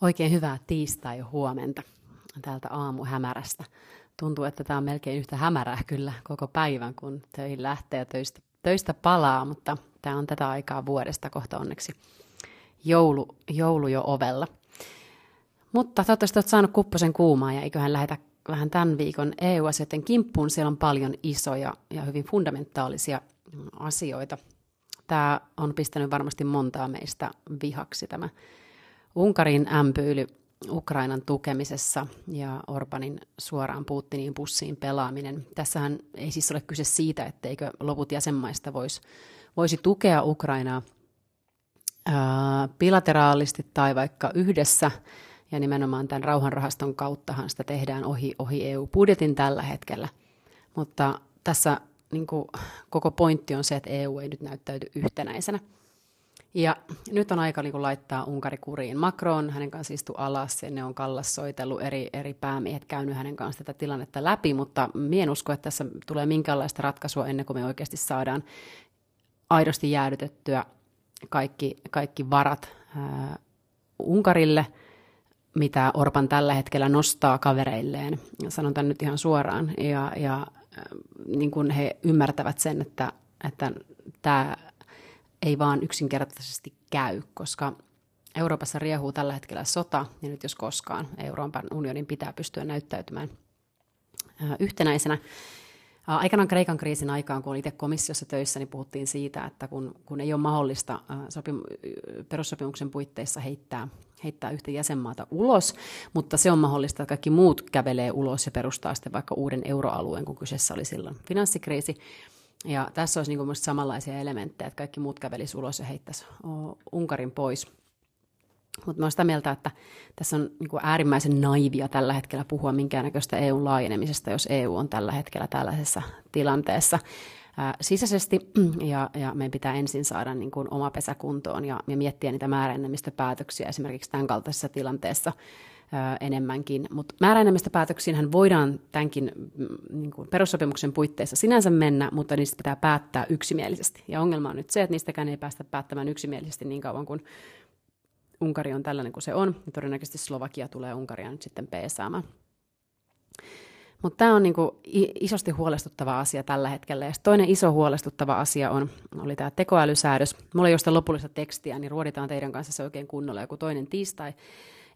Oikein hyvää tiistai-huomenta täältä aamuhämärästä. Tuntuu, että tämä on melkein yhtä hämärää kyllä koko päivän, kun töihin lähtee ja töistä, töistä palaa, mutta tämä on tätä aikaa vuodesta kohta onneksi joulu, joulu jo ovella. Mutta toivottavasti olet saanut kupposen kuumaa ja eiköhän lähetä vähän tämän viikon EU-asioiden kimppuun. Siellä on paljon isoja ja hyvin fundamentaalisia asioita. Tämä on pistänyt varmasti montaa meistä vihaksi tämä Unkarin ämpyyly Ukrainan tukemisessa ja Orbanin suoraan Putinin pussiin pelaaminen. Tässähän ei siis ole kyse siitä, etteikö loput jäsenmaista vois, voisi tukea Ukrainaa bilateraalisti tai vaikka yhdessä, ja nimenomaan tämän rauhanrahaston kauttahan sitä tehdään ohi, ohi EU-budjetin tällä hetkellä. Mutta tässä niin kuin, koko pointti on se, että EU ei nyt näyttäydy yhtenäisenä. Ja nyt on aika niin laittaa Unkari kuriin. Macron, hänen kanssa istui alas ja ne on kallassoitellut eri, eri päämiehet, käynyt hänen kanssa tätä tilannetta läpi, mutta mien usko, että tässä tulee minkäänlaista ratkaisua ennen kuin me oikeasti saadaan aidosti jäädytettyä kaikki, kaikki varat ää, Unkarille, mitä Orban tällä hetkellä nostaa kavereilleen. Sanon tämän nyt ihan suoraan. Ja, ja niin kuin he ymmärtävät sen, että, että tämä ei vaan yksinkertaisesti käy, koska Euroopassa riehuu tällä hetkellä sota, ja nyt jos koskaan Euroopan unionin pitää pystyä näyttäytymään yhtenäisenä. Aikanaan Kreikan kriisin aikaan, kun olin itse komissiossa töissä, niin puhuttiin siitä, että kun, kun ei ole mahdollista sopim- perussopimuksen puitteissa heittää, heittää yhtä jäsenmaata ulos, mutta se on mahdollista, että kaikki muut kävelee ulos ja perustaa sitten vaikka uuden euroalueen, kun kyseessä oli silloin finanssikriisi, ja tässä olisi niin samanlaisia elementtejä, että kaikki muut kävelisivät ulos ja heittäisi Unkarin pois. Mutta mä sitä mieltä, että tässä on niin äärimmäisen naivia tällä hetkellä puhua minkäännäköistä EUn laajenemisesta, jos EU on tällä hetkellä tällaisessa tilanteessa ää, sisäisesti, ja, ja meidän pitää ensin saada niin kuin oma pesä kuntoon ja, ja miettiä niitä määräenemmistöpäätöksiä esimerkiksi tämän kaltaisessa tilanteessa, enemmänkin. Mutta määräenemmistöpäätöksiinhän voidaan tämänkin mm, niin kuin perussopimuksen puitteissa sinänsä mennä, mutta niistä pitää päättää yksimielisesti. Ja ongelma on nyt se, että niistäkään ei päästä päättämään yksimielisesti niin kauan kuin Unkari on tällainen kuin se on. Ja todennäköisesti Slovakia tulee Unkaria nyt sitten peesaamaan. Mutta tämä on niinku isosti huolestuttava asia tällä hetkellä. Ja toinen iso huolestuttava asia on, oli tämä tekoälysäädös. Mulla ei ole sitä lopullista tekstiä, niin ruoditaan teidän kanssa se oikein kunnolla joku toinen tiistai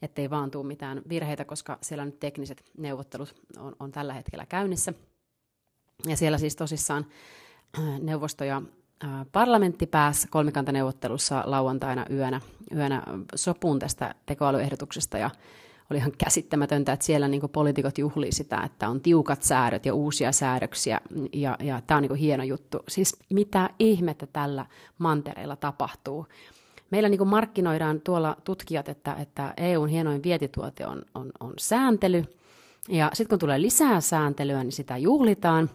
ettei vaan tule mitään virheitä, koska siellä nyt tekniset neuvottelut on, on tällä hetkellä käynnissä. Ja siellä siis tosissaan äh, neuvosto ja äh, parlamentti pääsi kolmikantaneuvottelussa lauantaina yönä, yönä sopuun tästä tekoälyehdotuksesta ja oli ihan käsittämätöntä, että siellä niin poliitikot juhlii sitä, että on tiukat säädöt ja uusia säädöksiä ja, ja tämä on niin hieno juttu. Siis mitä ihmettä tällä mantereella tapahtuu? Meillä niin markkinoidaan tuolla tutkijat, että, että EUn hienoin vietituote on, on, on sääntely. Ja sitten kun tulee lisää sääntelyä, niin sitä juhlitaan,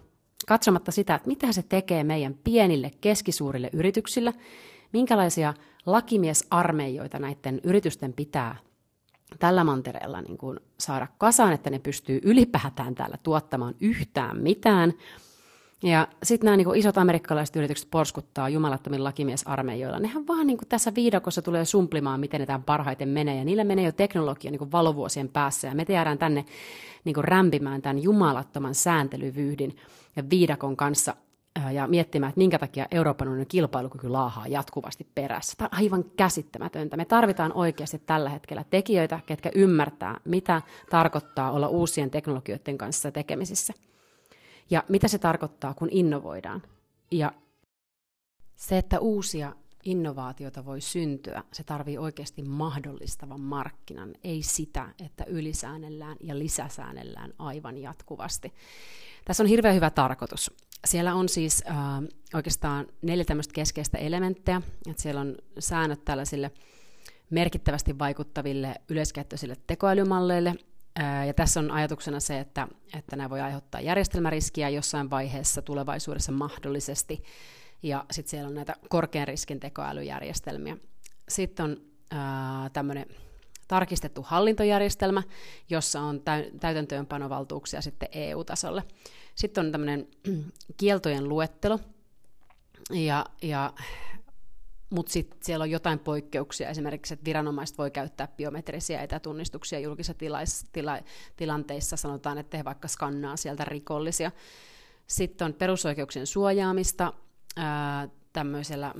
katsomatta sitä, että mitä se tekee meidän pienille, keskisuurille yrityksille, minkälaisia lakimiesarmeijoita näiden yritysten pitää tällä mantereella niin kuin saada kasaan, että ne pystyy ylipäätään täällä tuottamaan yhtään mitään – ja sitten nämä niin isot amerikkalaiset yritykset porskuttaa jumalattomin lakimiesarmeijoilla. Nehän vaan niin tässä viidakossa tulee sumplimaan, miten ne tämän parhaiten menee. Ja niillä menee jo teknologia niin valovuosien päässä. Ja me jäädään tänne niin rämpimään tämän jumalattoman sääntelyvyyhdin ja viidakon kanssa ja miettimään, että minkä takia Euroopan unionin kilpailukyky laahaa jatkuvasti perässä. Tämä on aivan käsittämätöntä. Me tarvitaan oikeasti tällä hetkellä tekijöitä, ketkä ymmärtää, mitä tarkoittaa olla uusien teknologioiden kanssa tekemisissä ja mitä se tarkoittaa, kun innovoidaan. Ja se, että uusia innovaatiota voi syntyä, se tarvii oikeasti mahdollistavan markkinan, ei sitä, että ylisäännellään ja lisäsäännellään aivan jatkuvasti. Tässä on hirveän hyvä tarkoitus. Siellä on siis äh, oikeastaan neljä tämmöistä keskeistä elementtiä, että siellä on säännöt tällaisille merkittävästi vaikuttaville yleiskäyttöisille tekoälymalleille, ja tässä on ajatuksena se, että, että nämä voi aiheuttaa järjestelmäriskiä jossain vaiheessa tulevaisuudessa mahdollisesti, ja sitten siellä on näitä korkean riskin tekoälyjärjestelmiä. Sitten on tämmöinen tarkistettu hallintojärjestelmä, jossa on täytäntöönpanovaltuuksia sitten EU-tasolle. Sitten on tämmöinen kieltojen luettelo, ja, ja mutta sitten siellä on jotain poikkeuksia, esimerkiksi, että viranomaiset voi käyttää biometrisiä etätunnistuksia julkisissa tilais, tila, tilanteissa, sanotaan, että he vaikka skannaa sieltä rikollisia. Sitten on perusoikeuksien suojaamista, ää,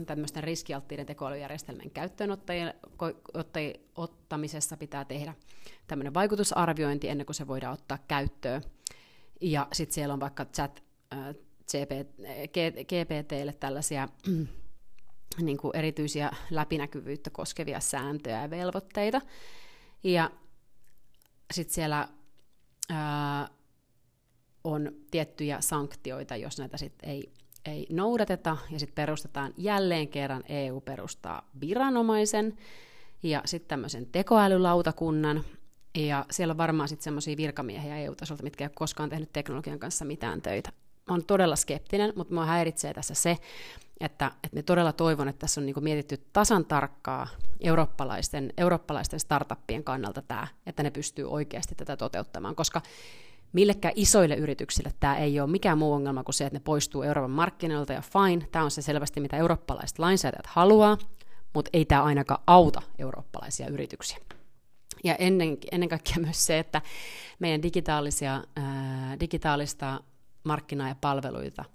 tämmöisten riskialttiiden tekoälyjärjestelmien käyttöönottamisessa pitää tehdä tämmöinen vaikutusarviointi ennen kuin se voidaan ottaa käyttöön. Ja sitten siellä on vaikka chat, GPTlle tällaisia niin kuin erityisiä läpinäkyvyyttä koskevia sääntöjä ja velvoitteita. Ja sitten siellä ää, on tiettyjä sanktioita, jos näitä sitten ei, ei noudateta, ja sitten perustetaan jälleen kerran EU perustaa viranomaisen, ja sitten tämmöisen tekoälylautakunnan, ja siellä on varmaan sitten semmoisia virkamiehiä EU-tasolta, mitkä ei ole koskaan tehnyt teknologian kanssa mitään töitä. Oon todella skeptinen, mutta mua häiritsee tässä se, että, että me todella toivon, että tässä on niin mietitty tasan tarkkaa eurooppalaisten, eurooppalaisten startuppien kannalta tämä, että ne pystyy oikeasti tätä toteuttamaan, koska millekään isoille yrityksille tämä ei ole mikään muu ongelma kuin se, että ne poistuu Euroopan markkinoilta ja fine, tämä on se selvästi, mitä eurooppalaiset lainsäätäjät haluaa, mutta ei tämä ainakaan auta eurooppalaisia yrityksiä. Ja ennen, ennen kaikkea myös se, että meidän digitaalisia, ää, digitaalista markkinaa ja palveluita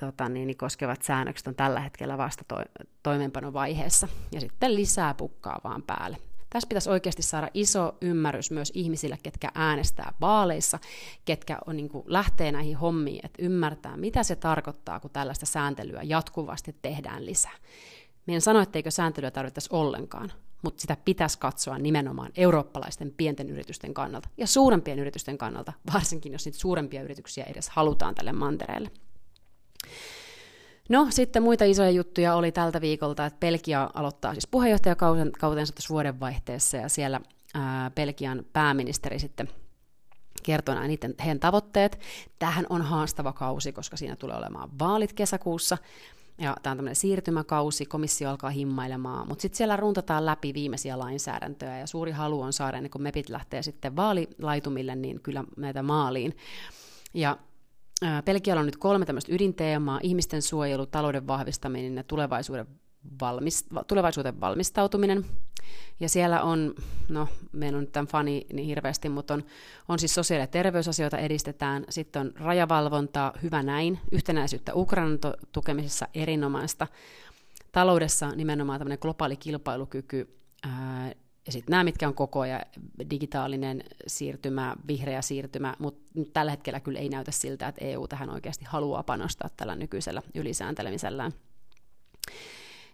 tota, niin, niin koskevat säännökset on tällä hetkellä vasta to, toimeenpanovaiheessa, ja sitten lisää pukkaa vaan päälle. Tässä pitäisi oikeasti saada iso ymmärrys myös ihmisille, ketkä äänestää vaaleissa, ketkä on, niin kuin, lähtee näihin hommiin, että ymmärtää, mitä se tarkoittaa, kun tällaista sääntelyä jatkuvasti tehdään lisää. Meidän sano, etteikö sääntelyä tarvittaisi ollenkaan, mutta sitä pitäisi katsoa nimenomaan eurooppalaisten pienten yritysten kannalta ja suurempien yritysten kannalta, varsinkin jos niitä suurempia yrityksiä edes halutaan tälle mantereelle. No sitten muita isoja juttuja oli tältä viikolta, että Belgia aloittaa siis puheenjohtajakautensa tuossa vuodenvaihteessa ja siellä ää, Belgian pääministeri sitten kertoo nämä niiden, heidän tavoitteet. Tähän on haastava kausi, koska siinä tulee olemaan vaalit kesäkuussa, ja tämä on tämmöinen siirtymäkausi, komissio alkaa himmailemaan, mutta sitten siellä runtataan läpi viimeisiä lainsäädäntöjä, ja suuri halu on saada, ennen kuin MEPit lähtee sitten vaalilaitumille, niin kyllä näitä maaliin. Ja Pelkialla on nyt kolme tämmöistä ydinteemaa, ihmisten suojelu, talouden vahvistaminen ja tulevaisuuden, valmis, tulevaisuuden valmistautuminen. Ja siellä on, no meillä on nyt tämän fani niin hirveästi, mutta on, on siis sosiaali- ja terveysasioita edistetään, sitten on rajavalvontaa, hyvä näin, yhtenäisyyttä Ukrainan tukemisessa erinomaista, taloudessa nimenomaan tämmöinen globaali kilpailukyky, ää, ja sitten nämä, mitkä on koko ajan digitaalinen siirtymä, vihreä siirtymä, mutta nyt tällä hetkellä kyllä ei näytä siltä, että EU tähän oikeasti haluaa panostaa tällä nykyisellä ylisääntelemisellään.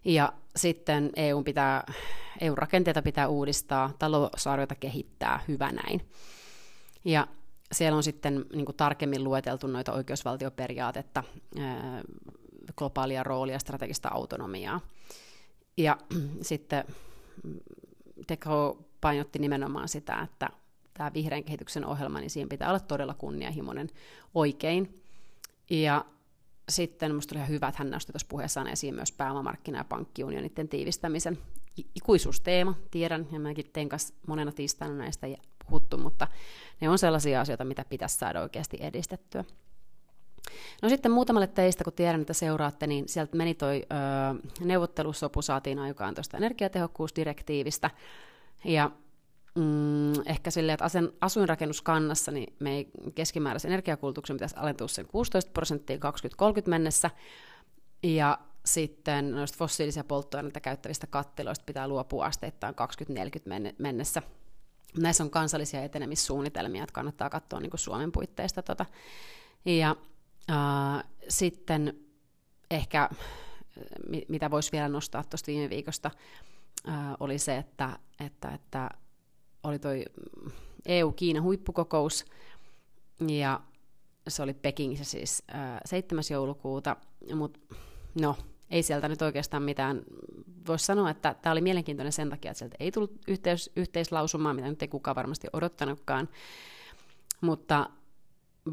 Ja sitten EU pitää, EU-rakenteita pitää uudistaa, talousarviota kehittää, hyvä näin. Ja siellä on sitten niin kuin tarkemmin lueteltu noita oikeusvaltioperiaatetta, globaalia roolia, strategista autonomiaa. Ja sitten Teko painotti nimenomaan sitä, että tämä vihreän kehityksen ohjelma, niin siinä pitää olla todella kunnianhimoinen oikein. Ja sitten minusta oli ihan hyvä, että hän nosti tuossa puheessaan esiin myös pääomamarkkina- ja pankkiunionitten tiivistämisen. Ikuisuusteema, tiedän, ja mäkin tein kanssa monena tiistaina näistä puhuttu, mutta ne on sellaisia asioita, mitä pitäisi saada oikeasti edistettyä. No sitten muutamalle teistä, kun tiedän, että seuraatte, niin sieltä meni toi ö, neuvottelusopu, saatiin aikaan tuosta energiatehokkuusdirektiivistä, ja mm, ehkä silleen, että asen, asuinrakennuskannassa niin me ei keskimääräisen energiakulutuksen pitäisi alentua sen 16 prosenttia 2030 mennessä, ja sitten noista fossiilisia polttoaineita käyttävistä kattiloista pitää luopua asteittain 2040 mennessä. Näissä on kansallisia etenemissuunnitelmia, että kannattaa katsoa niin kuin Suomen puitteista. Tota. Ja Sitten ehkä, mitä voisi vielä nostaa tuosta viime viikosta, uh, oli se, että, että, että oli toi EU-Kiina huippukokous, ja se oli Pekingissä siis uh, 7. joulukuuta, mutta no, ei sieltä nyt oikeastaan mitään, voisi sanoa, että tämä oli mielenkiintoinen sen takia, että sieltä ei tullut yhteis, yhteislausumaa, mitä nyt ei kukaan varmasti odottanutkaan, mutta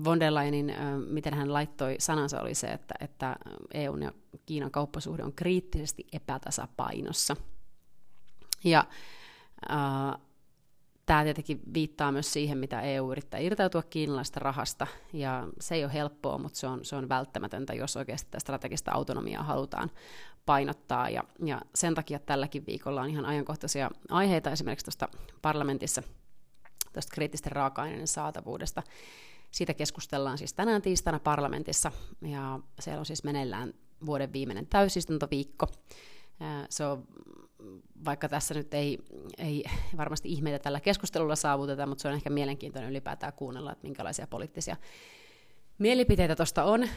von der Leyenin, miten hän laittoi sanansa, oli se, että, että EUn ja Kiinan kauppasuhde on kriittisesti epätasapainossa. Ja äh, tämä tietenkin viittaa myös siihen, mitä EU yrittää irtautua kiinalaista rahasta, ja se ei ole helppoa, mutta se on, se on välttämätöntä, jos oikeasti tätä strategista autonomiaa halutaan painottaa. Ja, ja sen takia tälläkin viikolla on ihan ajankohtaisia aiheita esimerkiksi tuosta parlamentissa tuosta kriittisten raaka-aineiden saatavuudesta. Siitä keskustellaan siis tänään tiistaina parlamentissa, ja siellä on siis meneillään vuoden viimeinen täysistuntoviikko. Se on, vaikka tässä nyt ei, ei varmasti ihmeitä tällä keskustelulla saavuteta, mutta se on ehkä mielenkiintoinen ylipäätään kuunnella, että minkälaisia poliittisia mielipiteitä tuosta on.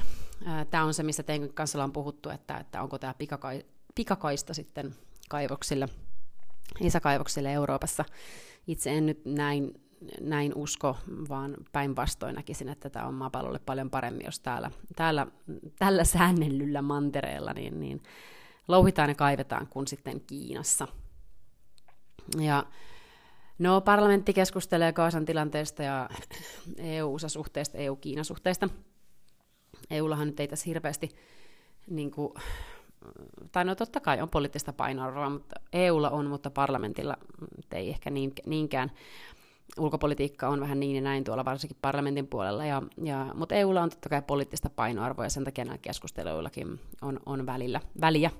Tämä on se, mistä teidän kanssa ollaan puhuttu, että, että onko tämä pikakai, pikakaista sitten kaivoksille, lisäkaivoksille Euroopassa. Itse en nyt näin, näin usko, vaan päinvastoin näkisin, että tämä on maapallolle paljon paremmin, jos täällä, täällä tällä säännellyllä mantereella niin, niin louhitaan ja kaivetaan kuin sitten Kiinassa. Ja No, parlamentti keskustelee Kaasan tilanteesta ja EU-USA-suhteesta, EU-Kiina-suhteesta. EUllahan nyt ei tässä hirveästi, niin kuin, tai no totta kai on poliittista painoarvoa, mutta EUlla on, mutta parlamentilla ei ehkä niin, niinkään. Ulkopolitiikka on vähän niin ja näin tuolla varsinkin parlamentin puolella, ja, ja, mutta EUlla on totta kai poliittista painoarvoa, ja sen takia näillä keskusteluillakin on, on välillä, väliä.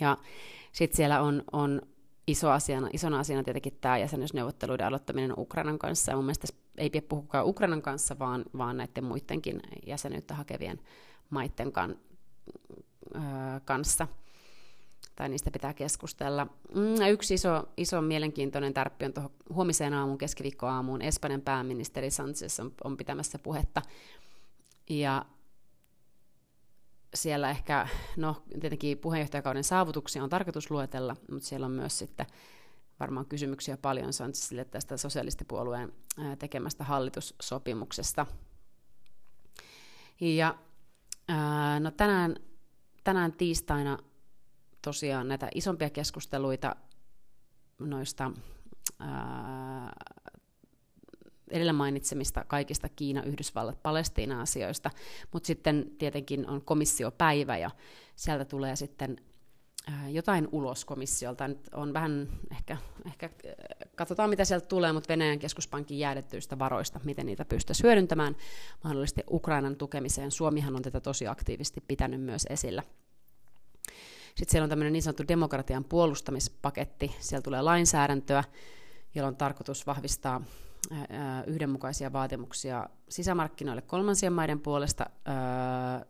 Ja sitten siellä on, on iso asiana, isona asiana tietenkin tämä jäsenyysneuvotteluiden aloittaminen Ukrainan kanssa. Ja mun mielestä ei pidä puhukaan Ukrainan kanssa, vaan, vaan näiden muidenkin jäsenyyttä hakevien maiden kan, ö, kanssa. Tai niistä pitää keskustella. Mm, yksi iso, iso mielenkiintoinen tärppi on tuohon huomiseen aamuun, keskiviikkoaamuun. Espanjan pääministeri Sanchez on, on pitämässä puhetta. Ja siellä ehkä, no tietenkin puheenjohtajakauden saavutuksia on tarkoitus luetella, mutta siellä on myös sitten varmaan kysymyksiä paljon Sanchezille tästä sosialistipuolueen tekemästä hallitussopimuksesta. Ja no tänään, tänään tiistaina tosiaan näitä isompia keskusteluita noista edellä mainitsemista kaikista Kiina, Yhdysvallat, Palestiina-asioista, mutta sitten tietenkin on komissiopäivä ja sieltä tulee sitten jotain ulos komissiolta. Nyt on vähän, ehkä, ehkä katsotaan mitä sieltä tulee, mutta Venäjän keskuspankin jäädettyistä varoista, miten niitä pystyisi hyödyntämään mahdollisesti Ukrainan tukemiseen. Suomihan on tätä tosi aktiivisesti pitänyt myös esillä. Sitten siellä on tämmöinen niin sanottu demokratian puolustamispaketti, siellä tulee lainsäädäntöä, jolla on tarkoitus vahvistaa yhdenmukaisia vaatimuksia sisämarkkinoille kolmansien maiden puolesta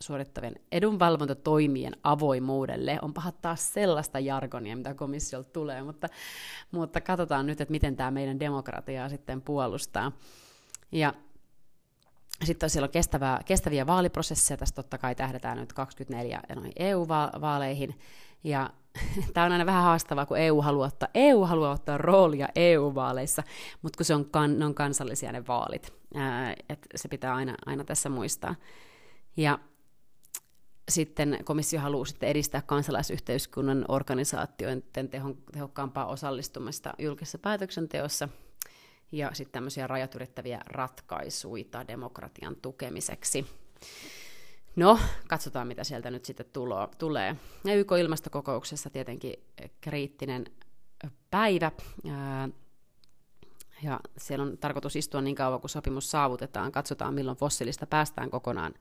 suorittavien edunvalvontatoimien avoimuudelle. On pahat taas sellaista jargonia, mitä komissiolta tulee, mutta, mutta katsotaan nyt, että miten tämä meidän demokratiaa sitten puolustaa. Ja sitten siellä on kestävää, kestäviä vaaliprosesseja, tässä totta kai tähdätään nyt 24 EU-vaaleihin, ja tämä on aina vähän haastavaa, kun EU haluaa ottaa, EU haluaa ottaa roolia EU-vaaleissa, mutta kun se on, kan, ne on kansallisia ne vaalit, ää, et se pitää aina, aina tässä muistaa. Ja sitten komissio haluaa sitten edistää kansalaisyhteiskunnan organisaatioiden tehokkaampaa osallistumista julkisessa päätöksenteossa ja sitten tämmöisiä rajat ylittäviä ratkaisuja demokratian tukemiseksi. No, katsotaan mitä sieltä nyt sitten tulo, tulee. Ja YK-ilmastokokouksessa tietenkin kriittinen päivä. Ja siellä on tarkoitus istua niin kauan, kun sopimus saavutetaan. Katsotaan, milloin fossiilista päästään kokonaan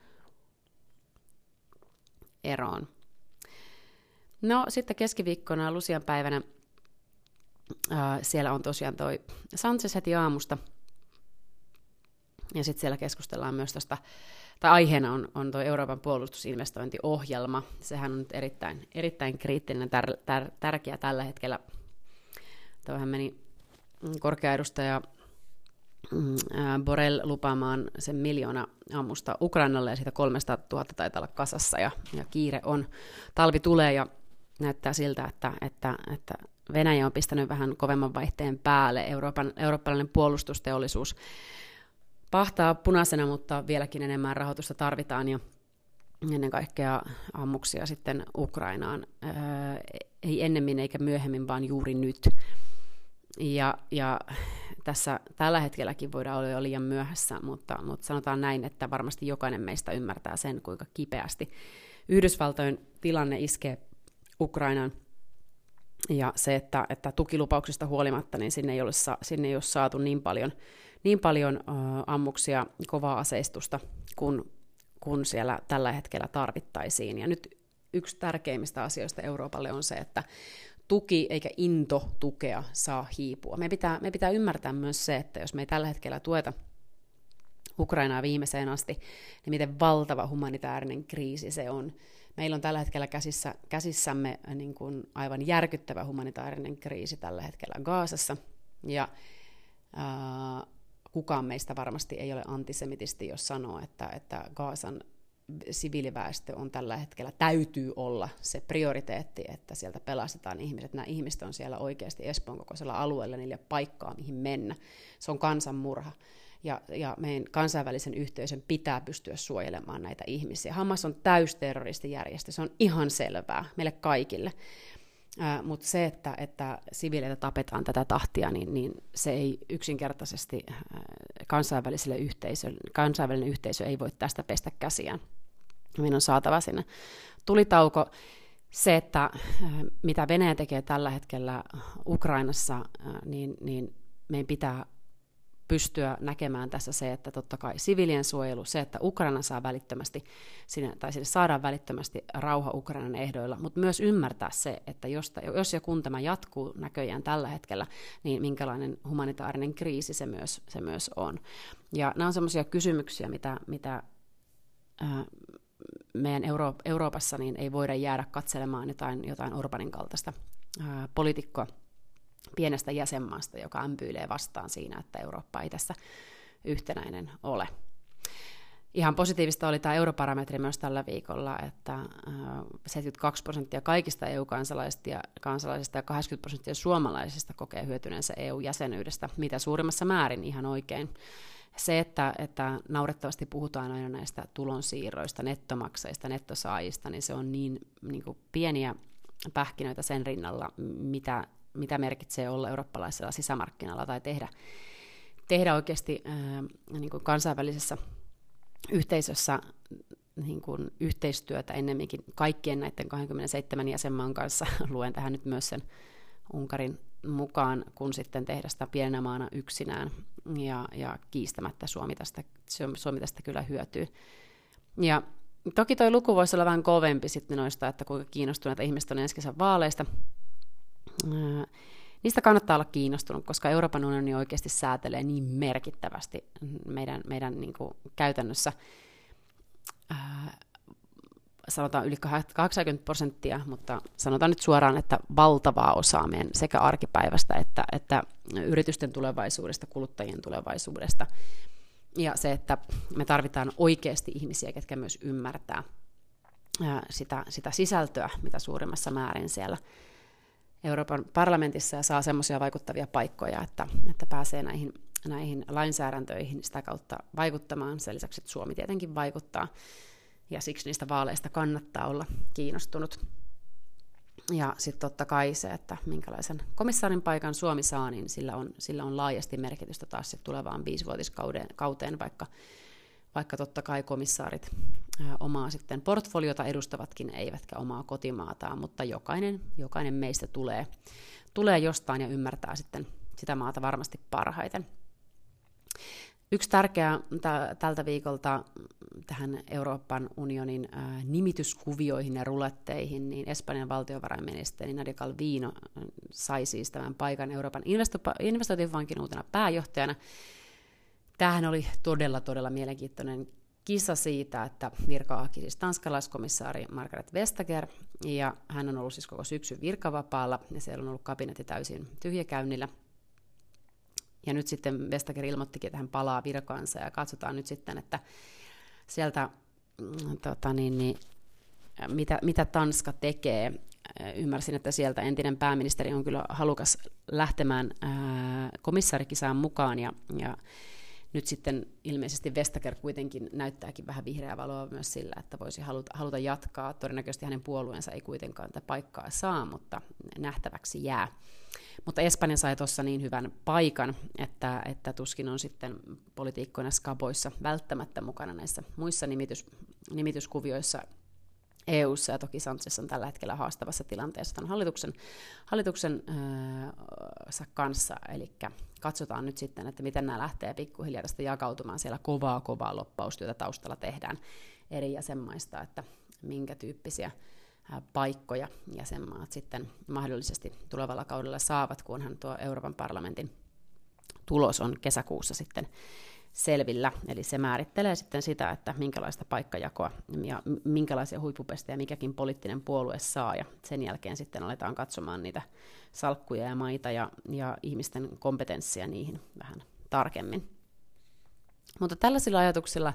eroon. No, sitten keskiviikkona Lusian päivänä siellä on tosiaan toi Sanchez heti aamusta. Ja sitten siellä keskustellaan myös tuosta tai aiheena on, on tuo Euroopan puolustusinvestointiohjelma. Sehän on nyt erittäin, erittäin kriittinen, tär, tär, tärkeä tällä hetkellä. Tuohan meni korkea edustaja mm, Borrell lupaamaan sen miljoona ammusta Ukrainalle ja siitä 300 000 taitaa olla kasassa ja, ja kiire on. Talvi tulee ja näyttää siltä, että, että, että Venäjä on pistänyt vähän kovemman vaihteen päälle. Euroopan, eurooppalainen puolustusteollisuus pahtaa punaisena, mutta vieläkin enemmän rahoitusta tarvitaan ja ennen kaikkea ammuksia sitten Ukrainaan. Öö, ei ennemmin eikä myöhemmin, vaan juuri nyt. Ja, ja tässä tällä hetkelläkin voidaan olla jo liian myöhässä, mutta, mutta sanotaan näin, että varmasti jokainen meistä ymmärtää sen, kuinka kipeästi Yhdysvaltojen tilanne iskee Ukrainaan. Ja se, että, että tukilupauksista huolimatta, niin sinne ei ole, sinne ei ole saatu niin paljon niin paljon uh, ammuksia, kovaa aseistusta, kun, kun siellä tällä hetkellä tarvittaisiin. Ja nyt yksi tärkeimmistä asioista Euroopalle on se, että tuki eikä into tukea saa hiipua. Me pitää, me pitää ymmärtää myös se, että jos me ei tällä hetkellä tueta Ukrainaa viimeiseen asti, niin miten valtava humanitaarinen kriisi se on. Meillä on tällä hetkellä käsissä, käsissämme niin kuin aivan järkyttävä humanitaarinen kriisi tällä hetkellä Gaasassa, ja ää, kukaan meistä varmasti ei ole antisemitisti, jos sanoo, että, että Gaasan siviiliväestö on tällä hetkellä, täytyy olla se prioriteetti, että sieltä pelastetaan ihmiset. Nämä ihmiset on siellä oikeasti Espoon kokoisella alueella, niille paikkaa, mihin mennä. Se on kansanmurha. Ja, ja meidän kansainvälisen yhteisön pitää pystyä suojelemaan näitä ihmisiä. Hamas on täysterroristijärjestö, se on ihan selvää meille kaikille. Mutta se, että, että siviileitä tapetaan tätä tahtia, niin, niin se ei yksinkertaisesti kansainväliselle yhteisö, kansainvälinen yhteisö ei voi tästä pestä käsiään. Meidän on saatava sinne tulitauko. Se, että mitä Venäjä tekee tällä hetkellä Ukrainassa, niin, niin meidän pitää pystyä näkemään tässä se, että totta kai sivilien suojelu, se, että Ukraina saa välittömästi, sinne, tai sinne saadaan välittömästi rauha Ukrainan ehdoilla, mutta myös ymmärtää se, että jos, jos ja kun tämä jatkuu näköjään tällä hetkellä, niin minkälainen humanitaarinen kriisi se myös, se myös on. Ja nämä on sellaisia kysymyksiä, mitä, mitä meidän Euro- Euroopassa niin ei voida jäädä katselemaan jotain, jotain Orbanin kaltaista ää, poliitikkoa, pienestä jäsenmaasta, joka ämpyilee vastaan siinä, että Eurooppa ei tässä yhtenäinen ole. Ihan positiivista oli tämä europarametri myös tällä viikolla, että 72 prosenttia kaikista EU-kansalaisista ja, kansalaisista ja 80 prosenttia suomalaisista kokee hyötyneensä EU-jäsenyydestä, mitä suurimmassa määrin ihan oikein. Se, että, että naurettavasti puhutaan aina näistä tulonsiirroista, nettomaksajista, nettosaajista, niin se on niin, niin kuin pieniä pähkinöitä sen rinnalla, mitä mitä merkitsee olla eurooppalaisella sisämarkkinalla tai tehdä, tehdä oikeasti ää, niin kuin kansainvälisessä yhteisössä niin kuin yhteistyötä ennemminkin kaikkien näiden 27 jäsenmaan kanssa. Luen tähän nyt myös sen Unkarin mukaan, kun sitten tehdä sitä pienenä maana yksinään. Ja, ja kiistämättä Suomi tästä, Suomi tästä kyllä hyötyy. Ja toki tuo luku voisi olla vähän kovempi sitten noista, että kuinka kiinnostuneita ihmiset on ensi vaaleista niistä kannattaa olla kiinnostunut, koska Euroopan unioni oikeasti säätelee niin merkittävästi meidän, meidän niin kuin käytännössä ää, sanotaan yli 80 prosenttia, mutta sanotaan nyt suoraan, että valtavaa osaa meidän sekä arkipäivästä että, että yritysten tulevaisuudesta, kuluttajien tulevaisuudesta. Ja se, että me tarvitaan oikeasti ihmisiä, ketkä myös ymmärtää sitä, sitä sisältöä, mitä suurimmassa määrin siellä Euroopan parlamentissa ja saa semmoisia vaikuttavia paikkoja, että, että pääsee näihin, näihin lainsäädäntöihin sitä kautta vaikuttamaan. Sen lisäksi, että Suomi tietenkin vaikuttaa ja siksi niistä vaaleista kannattaa olla kiinnostunut. Ja sitten totta kai se, että minkälaisen komissaarin paikan Suomi saa, niin sillä on, sillä on laajasti merkitystä taas tulevaan viisivuotiskauteen, vaikka vaikka totta kai komissaarit omaa sitten portfoliota edustavatkin, eivätkä omaa kotimaataan, mutta jokainen, jokainen meistä tulee, tulee jostain ja ymmärtää sitten sitä maata varmasti parhaiten. Yksi tärkeä tältä viikolta tähän Euroopan unionin nimityskuvioihin ja ruletteihin, niin Espanjan valtiovarainministeri Nadia Calvino sai siis tämän paikan Euroopan investointipankin uutena pääjohtajana, Tämähän oli todella, todella mielenkiintoinen kisa siitä, että virka siis tanskalaiskomissaari Margaret Vestager, ja hän on ollut siis koko syksyn virkavapaalla, ja siellä on ollut kabinetti täysin tyhjäkäynnillä. Ja nyt sitten Vestager ilmoittikin, että hän palaa virkaansa, ja katsotaan nyt sitten, että sieltä, mm, tota niin, niin, mitä, mitä Tanska tekee. Ymmärsin, että sieltä entinen pääministeri on kyllä halukas lähtemään komissaarikisaan mukaan, ja, ja nyt sitten ilmeisesti Vestager kuitenkin näyttääkin vähän vihreää valoa myös sillä, että voisi haluta, haluta jatkaa. Todennäköisesti hänen puolueensa ei kuitenkaan tätä paikkaa saa, mutta nähtäväksi jää. Mutta Espanja sai tuossa niin hyvän paikan, että, että tuskin on sitten politiikkoina skaboissa välttämättä mukana näissä muissa nimitys, nimityskuvioissa EU-ssa, ja toki Sanchez on tällä hetkellä haastavassa tilanteessa tämän hallituksen, hallituksen äh, kanssa, eli katsotaan nyt sitten, että miten nämä lähtee pikkuhiljaa tästä jakautumaan. Siellä kovaa, kovaa loppaustyötä taustalla tehdään eri jäsenmaista, että minkä tyyppisiä paikkoja jäsenmaat sitten mahdollisesti tulevalla kaudella saavat, kunhan tuo Euroopan parlamentin tulos on kesäkuussa sitten selvillä. Eli se määrittelee sitten sitä, että minkälaista paikkajakoa ja minkälaisia huippupestejä mikäkin poliittinen puolue saa. Ja sen jälkeen sitten aletaan katsomaan niitä salkkuja ja maita ja, ja ihmisten kompetenssia niihin vähän tarkemmin. Mutta tällaisilla ajatuksilla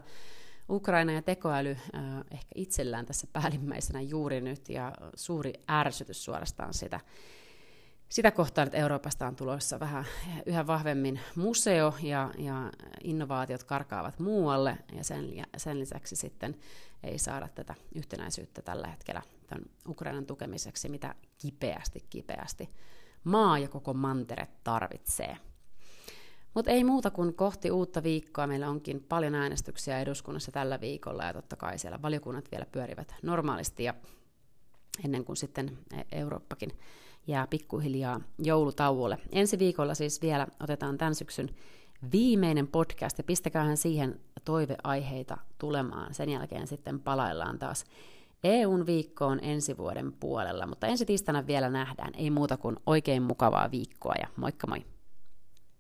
Ukraina ja tekoäly äh, ehkä itsellään tässä päällimmäisenä juuri nyt ja suuri ärsytys suorastaan sitä, sitä kohtaan, että Euroopasta on tulossa vähän yhä vahvemmin museo ja, ja innovaatiot karkaavat muualle ja sen, sen lisäksi sitten ei saada tätä yhtenäisyyttä tällä hetkellä tämän Ukrainan tukemiseksi, mitä kipeästi, kipeästi maa ja koko mantere tarvitsee. Mutta ei muuta kuin kohti uutta viikkoa. Meillä onkin paljon äänestyksiä eduskunnassa tällä viikolla ja totta kai siellä valiokunnat vielä pyörivät normaalisti ja ennen kuin sitten Eurooppakin jää pikkuhiljaa joulutauolle. Ensi viikolla siis vielä otetaan tämän syksyn viimeinen podcast ja pistäkäähän siihen toiveaiheita tulemaan. Sen jälkeen sitten palaillaan taas EUn viikkoon ensi vuoden puolella, mutta ensi tiistaina vielä nähdään. Ei muuta kuin oikein mukavaa viikkoa ja moikka moi!